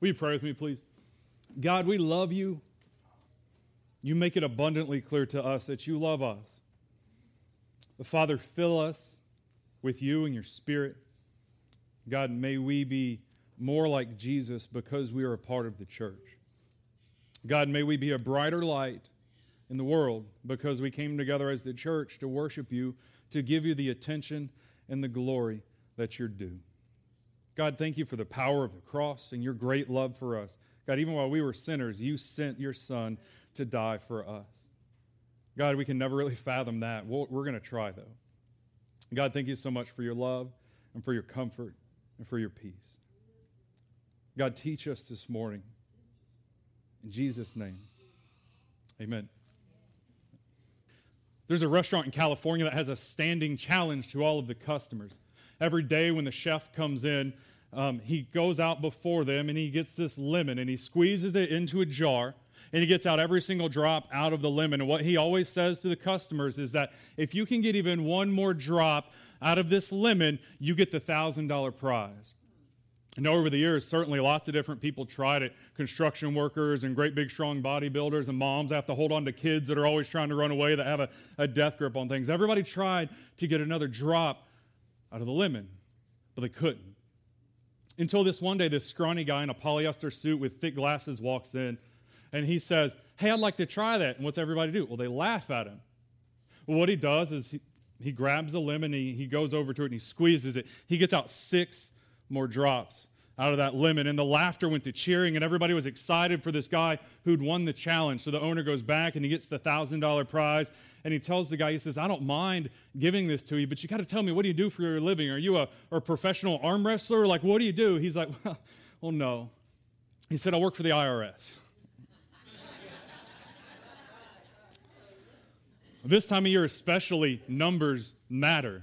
Will you pray with me, please? God, we love you. You make it abundantly clear to us that you love us. The Father, fill us with you and your spirit. God, may we be more like Jesus because we are a part of the church. God, may we be a brighter light in the world because we came together as the church to worship you, to give you the attention and the glory that you're due. God, thank you for the power of the cross and your great love for us. God, even while we were sinners, you sent your son to die for us. God, we can never really fathom that. we we are going to try, though. God, thank you so much for your love and for your comfort and for your peace. God, teach us this morning. In Jesus' name, amen. There's a restaurant in California that has a standing challenge to all of the customers. Every day when the chef comes in, um, he goes out before them and he gets this lemon and he squeezes it into a jar and he gets out every single drop out of the lemon. And what he always says to the customers is that if you can get even one more drop out of this lemon, you get the $1,000 prize. And over the years, certainly lots of different people tried it. Construction workers and great big strong bodybuilders and moms have to hold on to kids that are always trying to run away that have a, a death grip on things. Everybody tried to get another drop out of the lemon, but they couldn't. Until this one day, this scrawny guy in a polyester suit with thick glasses walks in and he says, Hey, I'd like to try that. And what's everybody do? Well, they laugh at him. Well, what he does is he, he grabs a lemon, he, he goes over to it and he squeezes it. He gets out six more drops out of that lemon. And the laughter went to cheering, and everybody was excited for this guy who'd won the challenge. So the owner goes back and he gets the $1,000 prize. And he tells the guy, he says, I don't mind giving this to you, but you got to tell me, what do you do for your living? Are you a, a professional arm wrestler? Like, what do you do? He's like, well, well no. He said, I work for the IRS. this time of year, especially, numbers matter.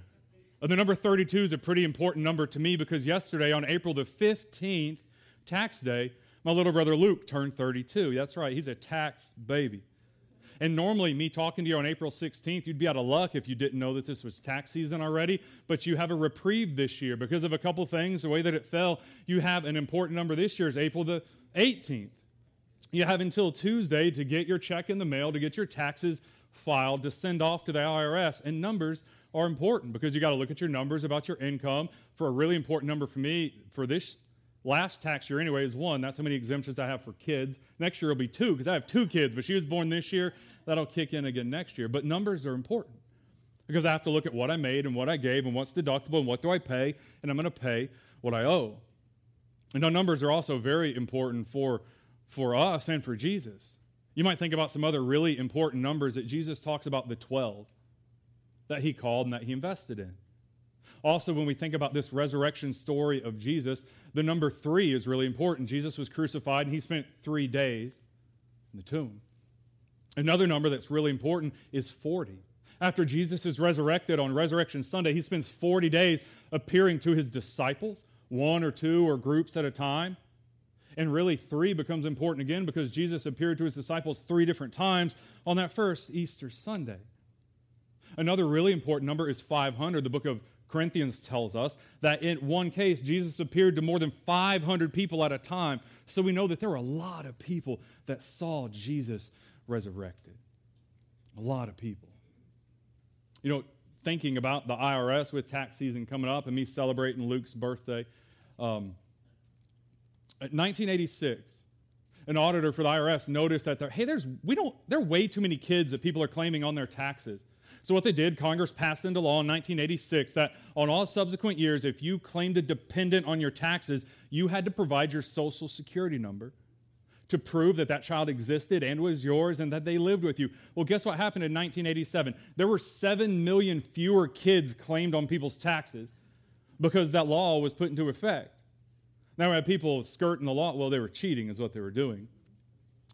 The number 32 is a pretty important number to me because yesterday, on April the 15th, tax day, my little brother Luke turned 32. That's right, he's a tax baby. And normally, me talking to you on April 16th, you'd be out of luck if you didn't know that this was tax season already. But you have a reprieve this year because of a couple things, the way that it fell. You have an important number this year is April the 18th. You have until Tuesday to get your check in the mail, to get your taxes filed, to send off to the IRS. And numbers are important because you got to look at your numbers about your income. For a really important number for me for this last tax year, anyway, is one. That's how many exemptions I have for kids. Next year will be two because I have two kids, but she was born this year. That'll kick in again next year. But numbers are important because I have to look at what I made and what I gave and what's deductible and what do I pay, and I'm going to pay what I owe. And now numbers are also very important for, for us and for Jesus. You might think about some other really important numbers that Jesus talks about the 12 that he called and that he invested in. Also, when we think about this resurrection story of Jesus, the number three is really important. Jesus was crucified and he spent three days in the tomb. Another number that's really important is 40. After Jesus is resurrected on Resurrection Sunday, he spends 40 days appearing to his disciples, one or two or groups at a time. And really, three becomes important again because Jesus appeared to his disciples three different times on that first Easter Sunday. Another really important number is 500. The book of Corinthians tells us that in one case, Jesus appeared to more than 500 people at a time. So we know that there were a lot of people that saw Jesus resurrected. A lot of people. You know, thinking about the IRS with tax season coming up and me celebrating Luke's birthday, um, 1986, an auditor for the IRS noticed that hey, there's we don't there are way too many kids that people are claiming on their taxes. So, what they did, Congress passed into law in 1986 that on all subsequent years, if you claimed a dependent on your taxes, you had to provide your social security number to prove that that child existed and was yours and that they lived with you. Well, guess what happened in 1987? There were 7 million fewer kids claimed on people's taxes because that law was put into effect. Now we have people skirting the law. Well, they were cheating, is what they were doing,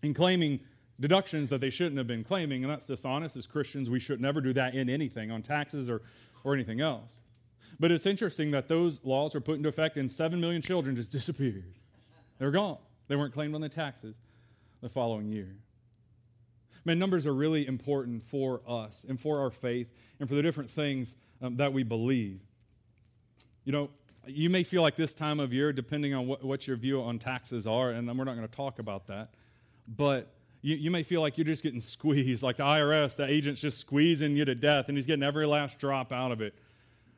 and claiming deductions that they shouldn't have been claiming, and that's dishonest. As Christians, we should never do that in anything, on taxes or, or anything else. But it's interesting that those laws were put into effect and 7 million children just disappeared. They were gone. They weren't claimed on the taxes the following year. Man, numbers are really important for us and for our faith and for the different things um, that we believe. You know, You may feel like this time of year, depending on what, what your view on taxes are, and we're not going to talk about that, but you, you may feel like you're just getting squeezed, like the IRS, the agent's just squeezing you to death, and he's getting every last drop out of it.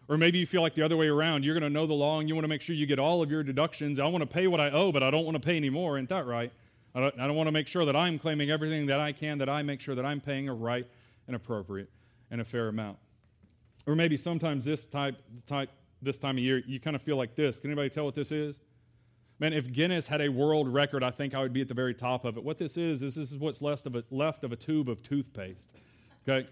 Or maybe you feel like the other way around. You're going to know the law and you want to make sure you get all of your deductions. I want to pay what I owe, but I don't want to pay anymore. Isn't that right? I don't, I don't want to make sure that I'm claiming everything that I can, that I make sure that I'm paying a right and appropriate and a fair amount. Or maybe sometimes this type, type this time of year, you kind of feel like this. Can anybody tell what this is? Man, if Guinness had a world record, I think I would be at the very top of it. What this is, is this is what's left of a, left of a tube of toothpaste. Okay?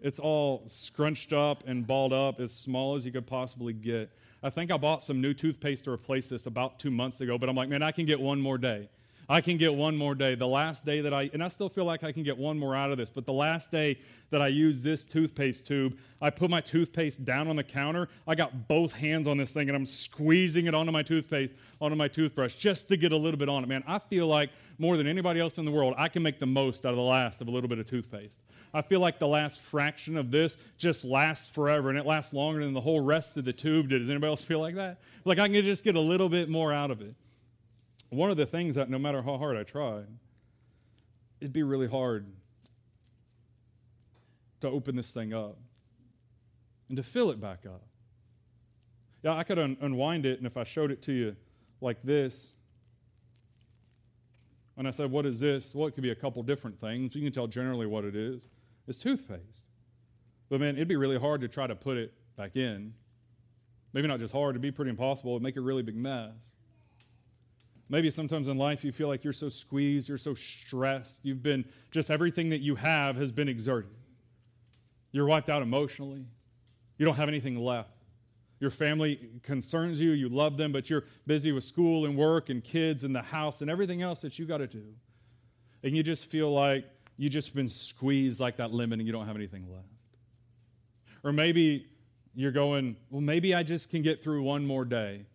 It's all scrunched up and balled up, as small as you could possibly get. I think I bought some new toothpaste to replace this about two months ago, but I'm like, man, I can get one more day. I can get one more day. The last day that I, and I still feel like I can get one more out of this, but the last day that I used this toothpaste tube, I put my toothpaste down on the counter. I got both hands on this thing and I'm squeezing it onto my toothpaste, onto my toothbrush, just to get a little bit on it. Man, I feel like more than anybody else in the world, I can make the most out of the last of a little bit of toothpaste. I feel like the last fraction of this just lasts forever and it lasts longer than the whole rest of the tube did. Does anybody else feel like that? Like I can just get a little bit more out of it. One of the things that no matter how hard I tried, it'd be really hard to open this thing up and to fill it back up. Yeah, I could un- unwind it, and if I showed it to you like this, and I said, What is this? Well, it could be a couple different things. You can tell generally what it is. It's toothpaste. But man, it'd be really hard to try to put it back in. Maybe not just hard, it'd be pretty impossible. It'd make a really big mess. Maybe sometimes in life you feel like you're so squeezed, you're so stressed. You've been, just everything that you have has been exerted. You're wiped out emotionally. You don't have anything left. Your family concerns you, you love them, but you're busy with school and work and kids and the house and everything else that you got to do. And you just feel like you just been squeezed like that lemon and you don't have anything left. Or maybe you're going, well, maybe I just can get through one more day.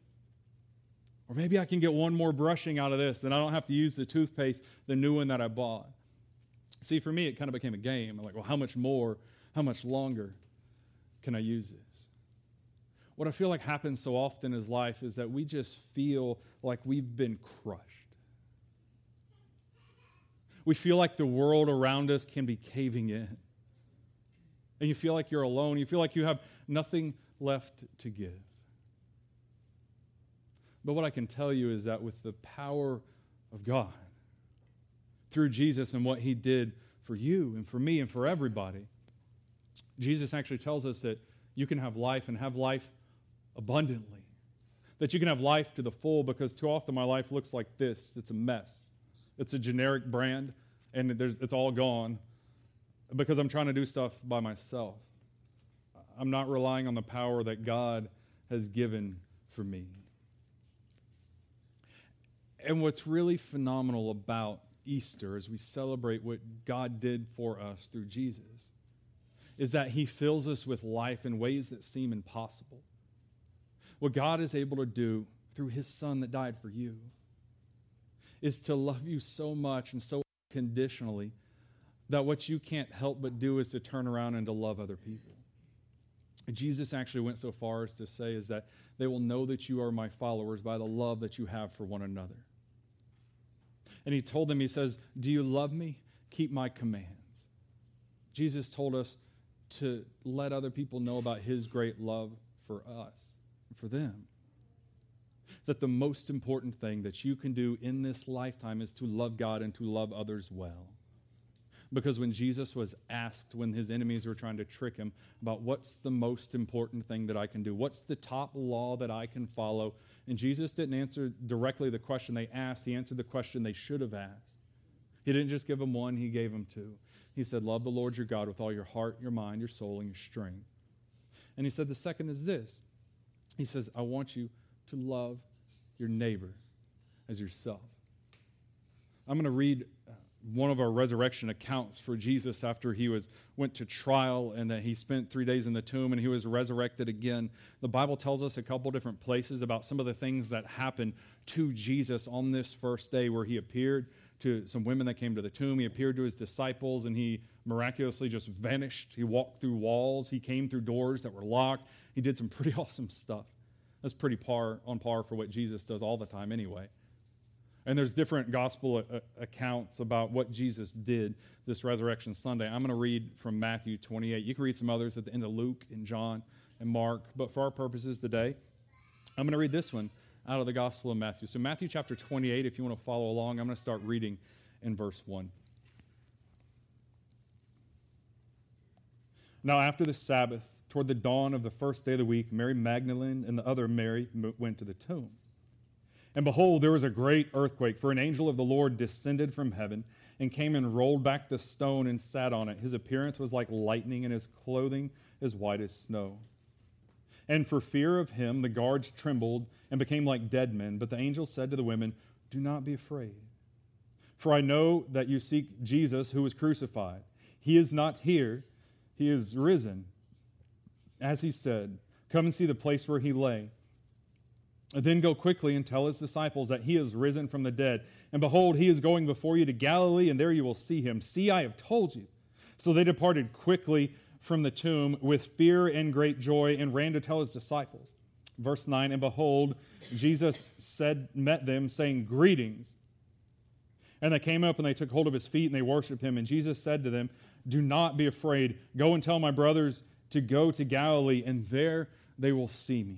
Or maybe I can get one more brushing out of this, then I don't have to use the toothpaste, the new one that I bought. See, for me, it kind of became a game. I'm like, well, how much more, how much longer can I use this? What I feel like happens so often in life is that we just feel like we've been crushed. We feel like the world around us can be caving in. And you feel like you're alone. You feel like you have nothing left to give. But what I can tell you is that with the power of God, through Jesus and what he did for you and for me and for everybody, Jesus actually tells us that you can have life and have life abundantly. That you can have life to the full because too often my life looks like this it's a mess. It's a generic brand and it's all gone because I'm trying to do stuff by myself. I'm not relying on the power that God has given for me. And what's really phenomenal about Easter as we celebrate what God did for us through Jesus is that he fills us with life in ways that seem impossible. What God is able to do through his son that died for you is to love you so much and so conditionally that what you can't help but do is to turn around and to love other people. Jesus actually went so far as to say is that they will know that you are my followers by the love that you have for one another. And he told them, He says, Do you love me? Keep my commands. Jesus told us to let other people know about his great love for us, for them. That the most important thing that you can do in this lifetime is to love God and to love others well. Because when Jesus was asked, when his enemies were trying to trick him about what's the most important thing that I can do, what's the top law that I can follow, and Jesus didn't answer directly the question they asked, he answered the question they should have asked. He didn't just give them one, he gave them two. He said, Love the Lord your God with all your heart, your mind, your soul, and your strength. And he said, The second is this He says, I want you to love your neighbor as yourself. I'm going to read uh, one of our resurrection accounts for Jesus after he was went to trial and that he spent three days in the tomb and he was resurrected again. The Bible tells us a couple different places about some of the things that happened to Jesus on this first day where he appeared to some women that came to the tomb. He appeared to his disciples and he miraculously just vanished. He walked through walls. He came through doors that were locked. He did some pretty awesome stuff. That's pretty par on par for what Jesus does all the time anyway. And there's different gospel a- accounts about what Jesus did this resurrection Sunday. I'm going to read from Matthew 28. You can read some others at the end of Luke and John and Mark, but for our purposes today, I'm going to read this one out of the Gospel of Matthew. So, Matthew chapter 28, if you want to follow along, I'm going to start reading in verse 1. Now, after the Sabbath, toward the dawn of the first day of the week, Mary Magdalene and the other Mary went to the tomb. And behold, there was a great earthquake, for an angel of the Lord descended from heaven and came and rolled back the stone and sat on it. His appearance was like lightning, and his clothing as white as snow. And for fear of him, the guards trembled and became like dead men. But the angel said to the women, Do not be afraid, for I know that you seek Jesus who was crucified. He is not here, he is risen. As he said, Come and see the place where he lay. Then go quickly and tell his disciples that he is risen from the dead. And behold, he is going before you to Galilee, and there you will see him. See, I have told you. So they departed quickly from the tomb with fear and great joy and ran to tell his disciples. Verse 9 And behold, Jesus said, met them, saying, Greetings. And they came up and they took hold of his feet and they worshiped him. And Jesus said to them, Do not be afraid. Go and tell my brothers to go to Galilee, and there they will see me.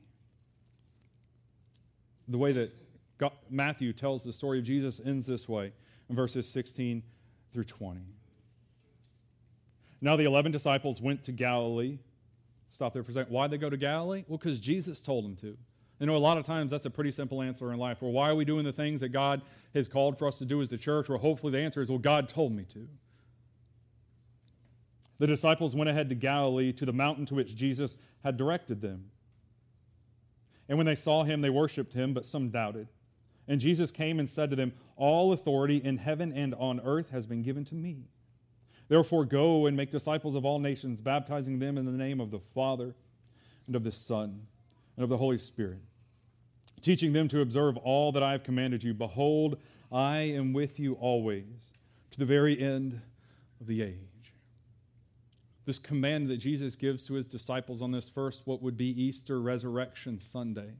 the way that God, Matthew tells the story of Jesus ends this way in verses 16 through 20. Now the 11 disciples went to Galilee. Stop there for a second. Why'd they go to Galilee? Well, because Jesus told them to. You know, a lot of times that's a pretty simple answer in life. Well, why are we doing the things that God has called for us to do as the church? Well, hopefully the answer is, well, God told me to. The disciples went ahead to Galilee, to the mountain to which Jesus had directed them. And when they saw him, they worshiped him, but some doubted. And Jesus came and said to them, All authority in heaven and on earth has been given to me. Therefore, go and make disciples of all nations, baptizing them in the name of the Father and of the Son and of the Holy Spirit, teaching them to observe all that I have commanded you. Behold, I am with you always to the very end of the age this command that Jesus gives to his disciples on this first, what would be Easter Resurrection Sunday,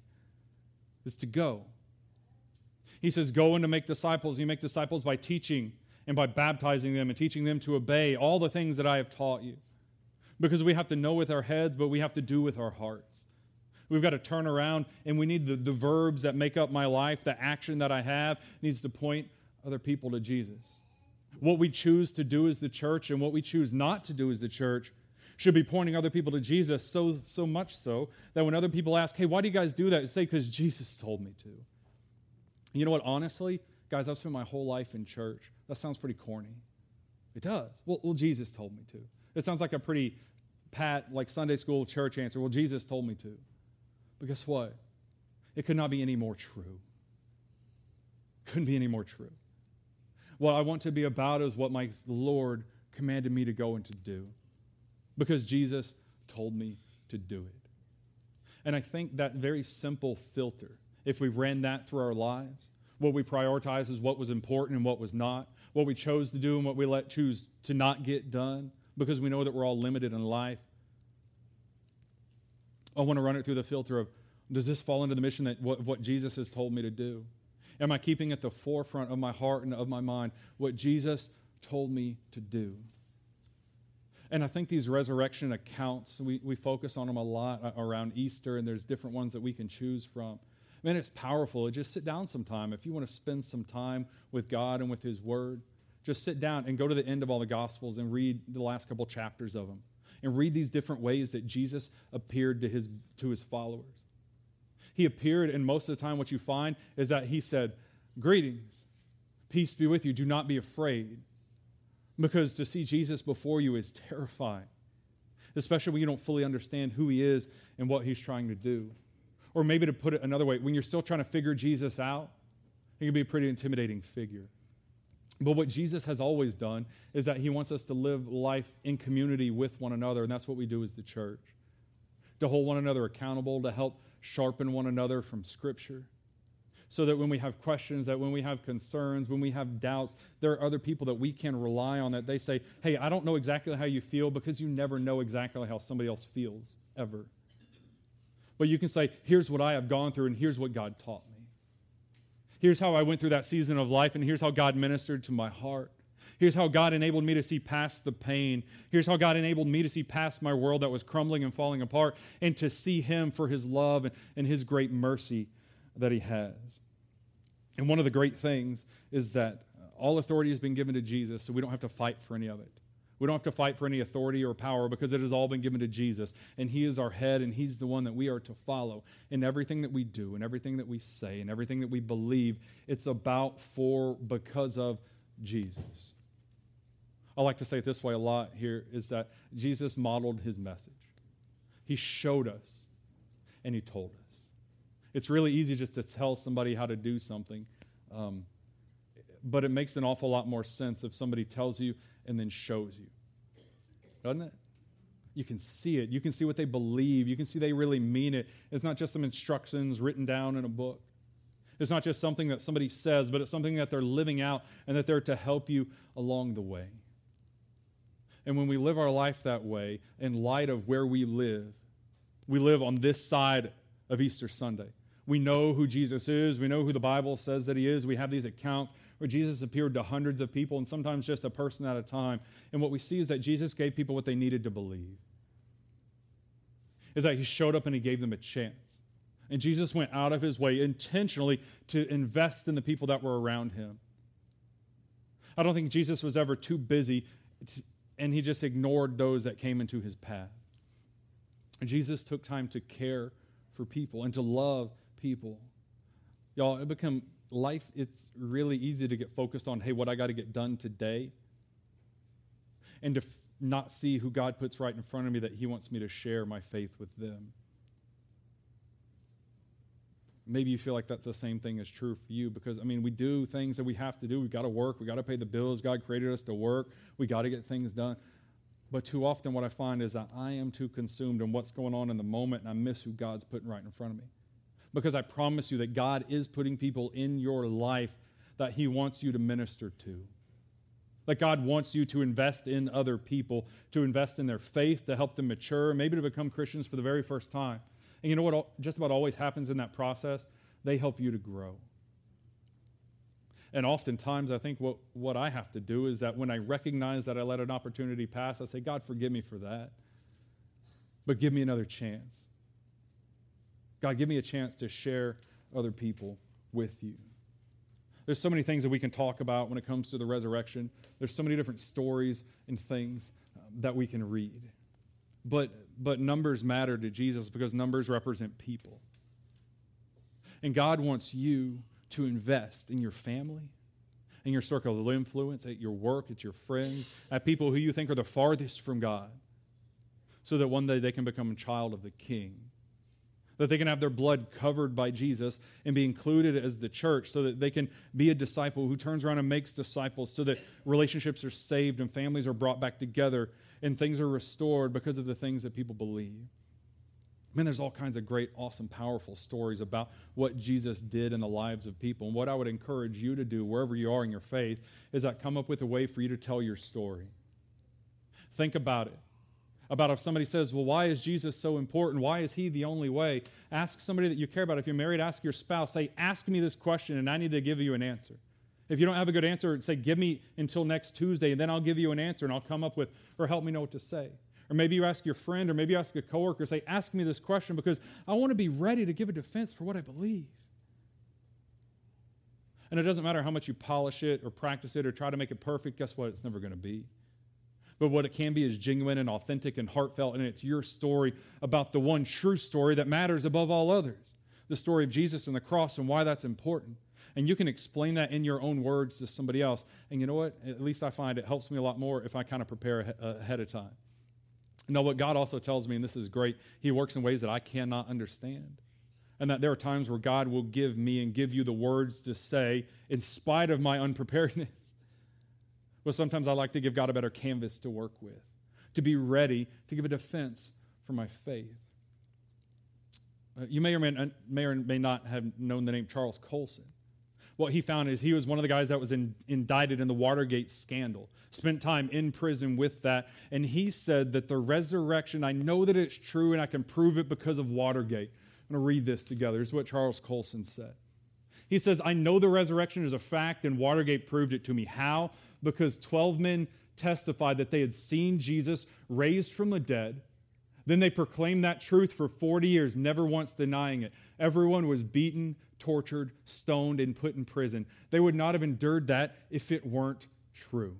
is to go. He says, Go and to make disciples. You make disciples by teaching and by baptizing them and teaching them to obey all the things that I have taught you. Because we have to know with our heads, but we have to do with our hearts. We've got to turn around and we need the, the verbs that make up my life, the action that I have needs to point other people to Jesus. What we choose to do as the church and what we choose not to do as the church should be pointing other people to Jesus so so much so that when other people ask, "Hey, why do you guys do that?" say cuz Jesus told me to. You know what, honestly, guys, I've spent my whole life in church. That sounds pretty corny. It does. Well, well Jesus told me to. It sounds like a pretty pat like Sunday school church answer. Well, Jesus told me to. But guess what? It could not be any more true. Couldn't be any more true. What I want to be about is what my Lord commanded me to go and to do because Jesus told me to do it. And I think that very simple filter, if we ran that through our lives, what we prioritize is what was important and what was not, what we chose to do and what we let choose to not get done, because we know that we're all limited in life. I want to run it through the filter of does this fall into the mission that what, what Jesus has told me to do? Am I keeping at the forefront of my heart and of my mind what Jesus told me to do? And I think these resurrection accounts, we, we focus on them a lot around Easter, and there's different ones that we can choose from. Man, it's powerful. Just sit down sometime. If you want to spend some time with God and with His Word, just sit down and go to the end of all the Gospels and read the last couple chapters of them. And read these different ways that Jesus appeared to his, to his followers. He appeared, and most of the time, what you find is that he said, Greetings, peace be with you, do not be afraid. Because to see Jesus before you is terrifying, especially when you don't fully understand who he is and what he's trying to do. Or maybe to put it another way, when you're still trying to figure Jesus out, he can be a pretty intimidating figure. But what Jesus has always done is that he wants us to live life in community with one another, and that's what we do as the church. To hold one another accountable, to help sharpen one another from Scripture. So that when we have questions, that when we have concerns, when we have doubts, there are other people that we can rely on that they say, Hey, I don't know exactly how you feel because you never know exactly how somebody else feels, ever. But you can say, Here's what I have gone through, and here's what God taught me. Here's how I went through that season of life, and here's how God ministered to my heart. Here's how God enabled me to see past the pain. Here's how God enabled me to see past my world that was crumbling and falling apart and to see Him for His love and, and His great mercy that He has. And one of the great things is that all authority has been given to Jesus, so we don't have to fight for any of it. We don't have to fight for any authority or power because it has all been given to Jesus. And He is our head, and He's the one that we are to follow in everything that we do, and everything that we say, and everything that we believe. It's about, for, because of Jesus. I like to say it this way a lot here is that Jesus modeled His message. He showed us, and He told us. It's really easy just to tell somebody how to do something. Um, but it makes an awful lot more sense if somebody tells you and then shows you. Doesn't it? You can see it. You can see what they believe. You can see they really mean it. It's not just some instructions written down in a book. It's not just something that somebody says, but it's something that they're living out and that they're to help you along the way. And when we live our life that way, in light of where we live, we live on this side of Easter Sunday. We know who Jesus is. We know who the Bible says that he is. We have these accounts where Jesus appeared to hundreds of people and sometimes just a person at a time. And what we see is that Jesus gave people what they needed to believe. Is that he showed up and he gave them a chance. And Jesus went out of his way intentionally to invest in the people that were around him. I don't think Jesus was ever too busy and he just ignored those that came into his path. Jesus took time to care for people and to love people. Y'all, it become life, it's really easy to get focused on, hey, what I got to get done today. And to f- not see who God puts right in front of me that He wants me to share my faith with them. Maybe you feel like that's the same thing is true for you because, I mean, we do things that we have to do. We got to work. We got to pay the bills. God created us to work. We got to get things done. But too often, what I find is that I am too consumed in what's going on in the moment and I miss who God's putting right in front of me because I promise you that God is putting people in your life that He wants you to minister to. That God wants you to invest in other people, to invest in their faith, to help them mature, maybe to become Christians for the very first time. And you know what just about always happens in that process? They help you to grow. And oftentimes, I think what, what I have to do is that when I recognize that I let an opportunity pass, I say, God, forgive me for that. But give me another chance. God, give me a chance to share other people with you. There's so many things that we can talk about when it comes to the resurrection. There's so many different stories and things um, that we can read. But, but numbers matter to Jesus because numbers represent people. And God wants you to invest in your family, in your circle of influence, at your work, at your friends, at people who you think are the farthest from God, so that one day they can become a child of the King that they can have their blood covered by Jesus and be included as the church so that they can be a disciple who turns around and makes disciples so that relationships are saved and families are brought back together and things are restored because of the things that people believe. Man, there's all kinds of great, awesome, powerful stories about what Jesus did in the lives of people. And what I would encourage you to do, wherever you are in your faith, is that come up with a way for you to tell your story. Think about it about if somebody says, Well, why is Jesus so important? Why is he the only way? Ask somebody that you care about. If you're married, ask your spouse, say, Ask me this question, and I need to give you an answer. If you don't have a good answer, say, Give me until next Tuesday, and then I'll give you an answer, and I'll come up with, or help me know what to say. Or maybe you ask your friend, or maybe you ask a coworker, say, Ask me this question because I want to be ready to give a defense for what I believe. And it doesn't matter how much you polish it or practice it or try to make it perfect, guess what? It's never going to be but what it can be is genuine and authentic and heartfelt, and it's your story about the one true story that matters above all others the story of Jesus and the cross and why that's important. And you can explain that in your own words to somebody else. And you know what? At least I find it helps me a lot more if I kind of prepare ahead of time. Now, what God also tells me, and this is great, He works in ways that I cannot understand. And that there are times where God will give me and give you the words to say in spite of my unpreparedness. But sometimes I like to give God a better canvas to work with, to be ready to give a defense for my faith. Uh, you may or may, may or may not have known the name Charles Colson. What he found is he was one of the guys that was in, indicted in the Watergate scandal, spent time in prison with that. And he said that the resurrection, I know that it's true and I can prove it because of Watergate. I'm going to read this together. This is what Charles Colson said. He says, I know the resurrection is a fact, and Watergate proved it to me. How? Because 12 men testified that they had seen Jesus raised from the dead then they proclaimed that truth for 40 years, never once denying it. Everyone was beaten, tortured, stoned, and put in prison. They would not have endured that if it weren't true.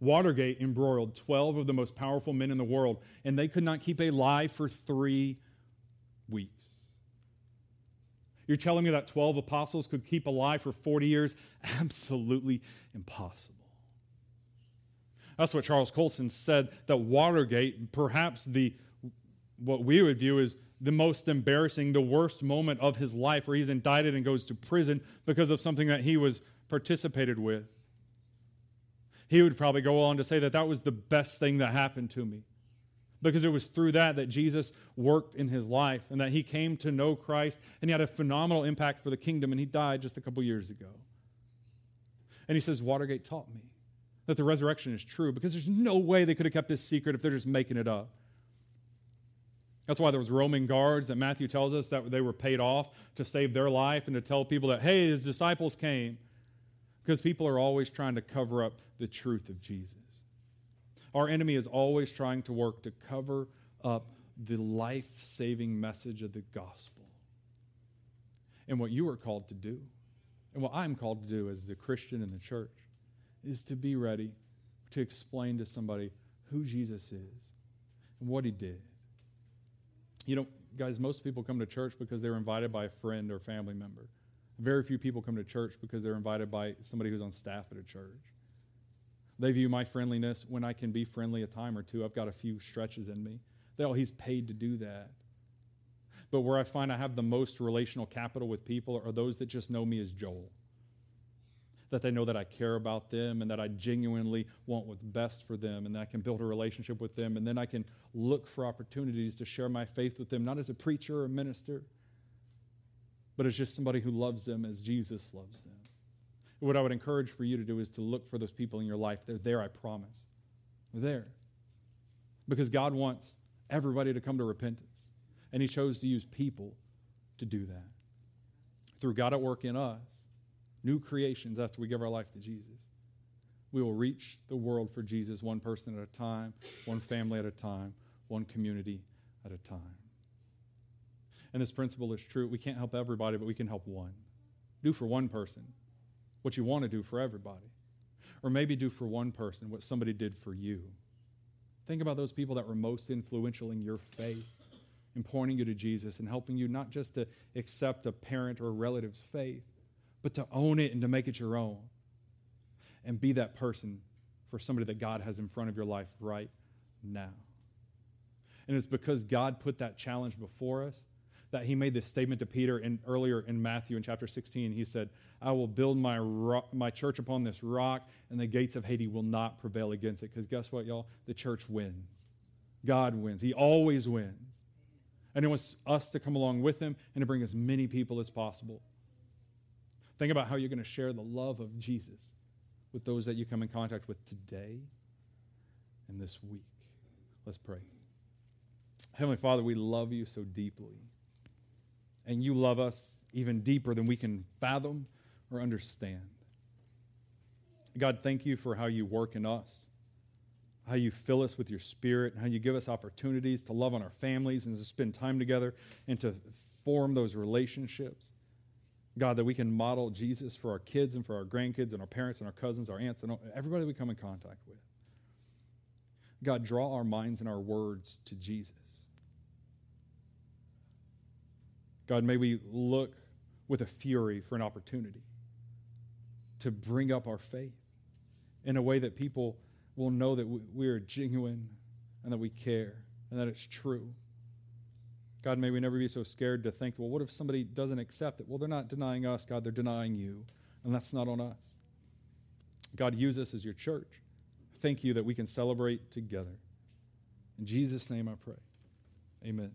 Watergate embroiled 12 of the most powerful men in the world, and they could not keep a lie for three weeks. You're telling me that 12 apostles could keep a lie for 40 years? Absolutely impossible. That's what Charles Colson said that Watergate, perhaps the what we would view as the most embarrassing, the worst moment of his life, where he's indicted and goes to prison because of something that he was participated with. He would probably go on to say that that was the best thing that happened to me because it was through that that Jesus worked in his life and that he came to know Christ and he had a phenomenal impact for the kingdom and he died just a couple years ago. And he says, Watergate taught me that the resurrection is true because there's no way they could have kept this secret if they're just making it up. That's why there was Roman guards that Matthew tells us that they were paid off to save their life and to tell people that, hey, his disciples came. Because people are always trying to cover up the truth of Jesus. Our enemy is always trying to work to cover up the life saving message of the gospel. And what you are called to do, and what I'm called to do as a Christian in the church, is to be ready to explain to somebody who Jesus is and what he did. You know, guys, most people come to church because they're invited by a friend or family member. Very few people come to church because they're invited by somebody who's on staff at a church. They view my friendliness when I can be friendly a time or two. I've got a few stretches in me. They, oh, he's paid to do that. But where I find I have the most relational capital with people are those that just know me as Joel that they know that I care about them and that I genuinely want what's best for them and that I can build a relationship with them. And then I can look for opportunities to share my faith with them, not as a preacher or a minister, but as just somebody who loves them as Jesus loves them. What I would encourage for you to do is to look for those people in your life. They're there, I promise. They're there. Because God wants everybody to come to repentance. And He chose to use people to do that. Through God at work in us, new creations after we give our life to Jesus. We will reach the world for Jesus one person at a time, one family at a time, one community at a time. And this principle is true. We can't help everybody, but we can help one. Do for one person what you want to do for everybody. Or maybe do for one person what somebody did for you. Think about those people that were most influential in your faith in pointing you to Jesus and helping you not just to accept a parent or a relative's faith, but to own it and to make it your own. And be that person for somebody that God has in front of your life right now. And it's because God put that challenge before us that he made this statement to Peter in, earlier in Matthew in chapter 16. He said, I will build my, my church upon this rock, and the gates of Hades will not prevail against it. Because guess what, y'all? The church wins. God wins. He always wins. And he wants us to come along with him and to bring as many people as possible. Think about how you're going to share the love of Jesus with those that you come in contact with today and this week. Let's pray. Heavenly Father, we love you so deeply. And you love us even deeper than we can fathom or understand. God, thank you for how you work in us, how you fill us with your spirit, how you give us opportunities to love on our families and to spend time together and to form those relationships. God, that we can model Jesus for our kids and for our grandkids and our parents and our cousins, our aunts, and everybody we come in contact with. God, draw our minds and our words to Jesus. God, may we look with a fury for an opportunity to bring up our faith in a way that people will know that we are genuine and that we care and that it's true. God, may we never be so scared to think, well, what if somebody doesn't accept it? Well, they're not denying us, God, they're denying you. And that's not on us. God, use us as your church. Thank you that we can celebrate together. In Jesus' name I pray. Amen.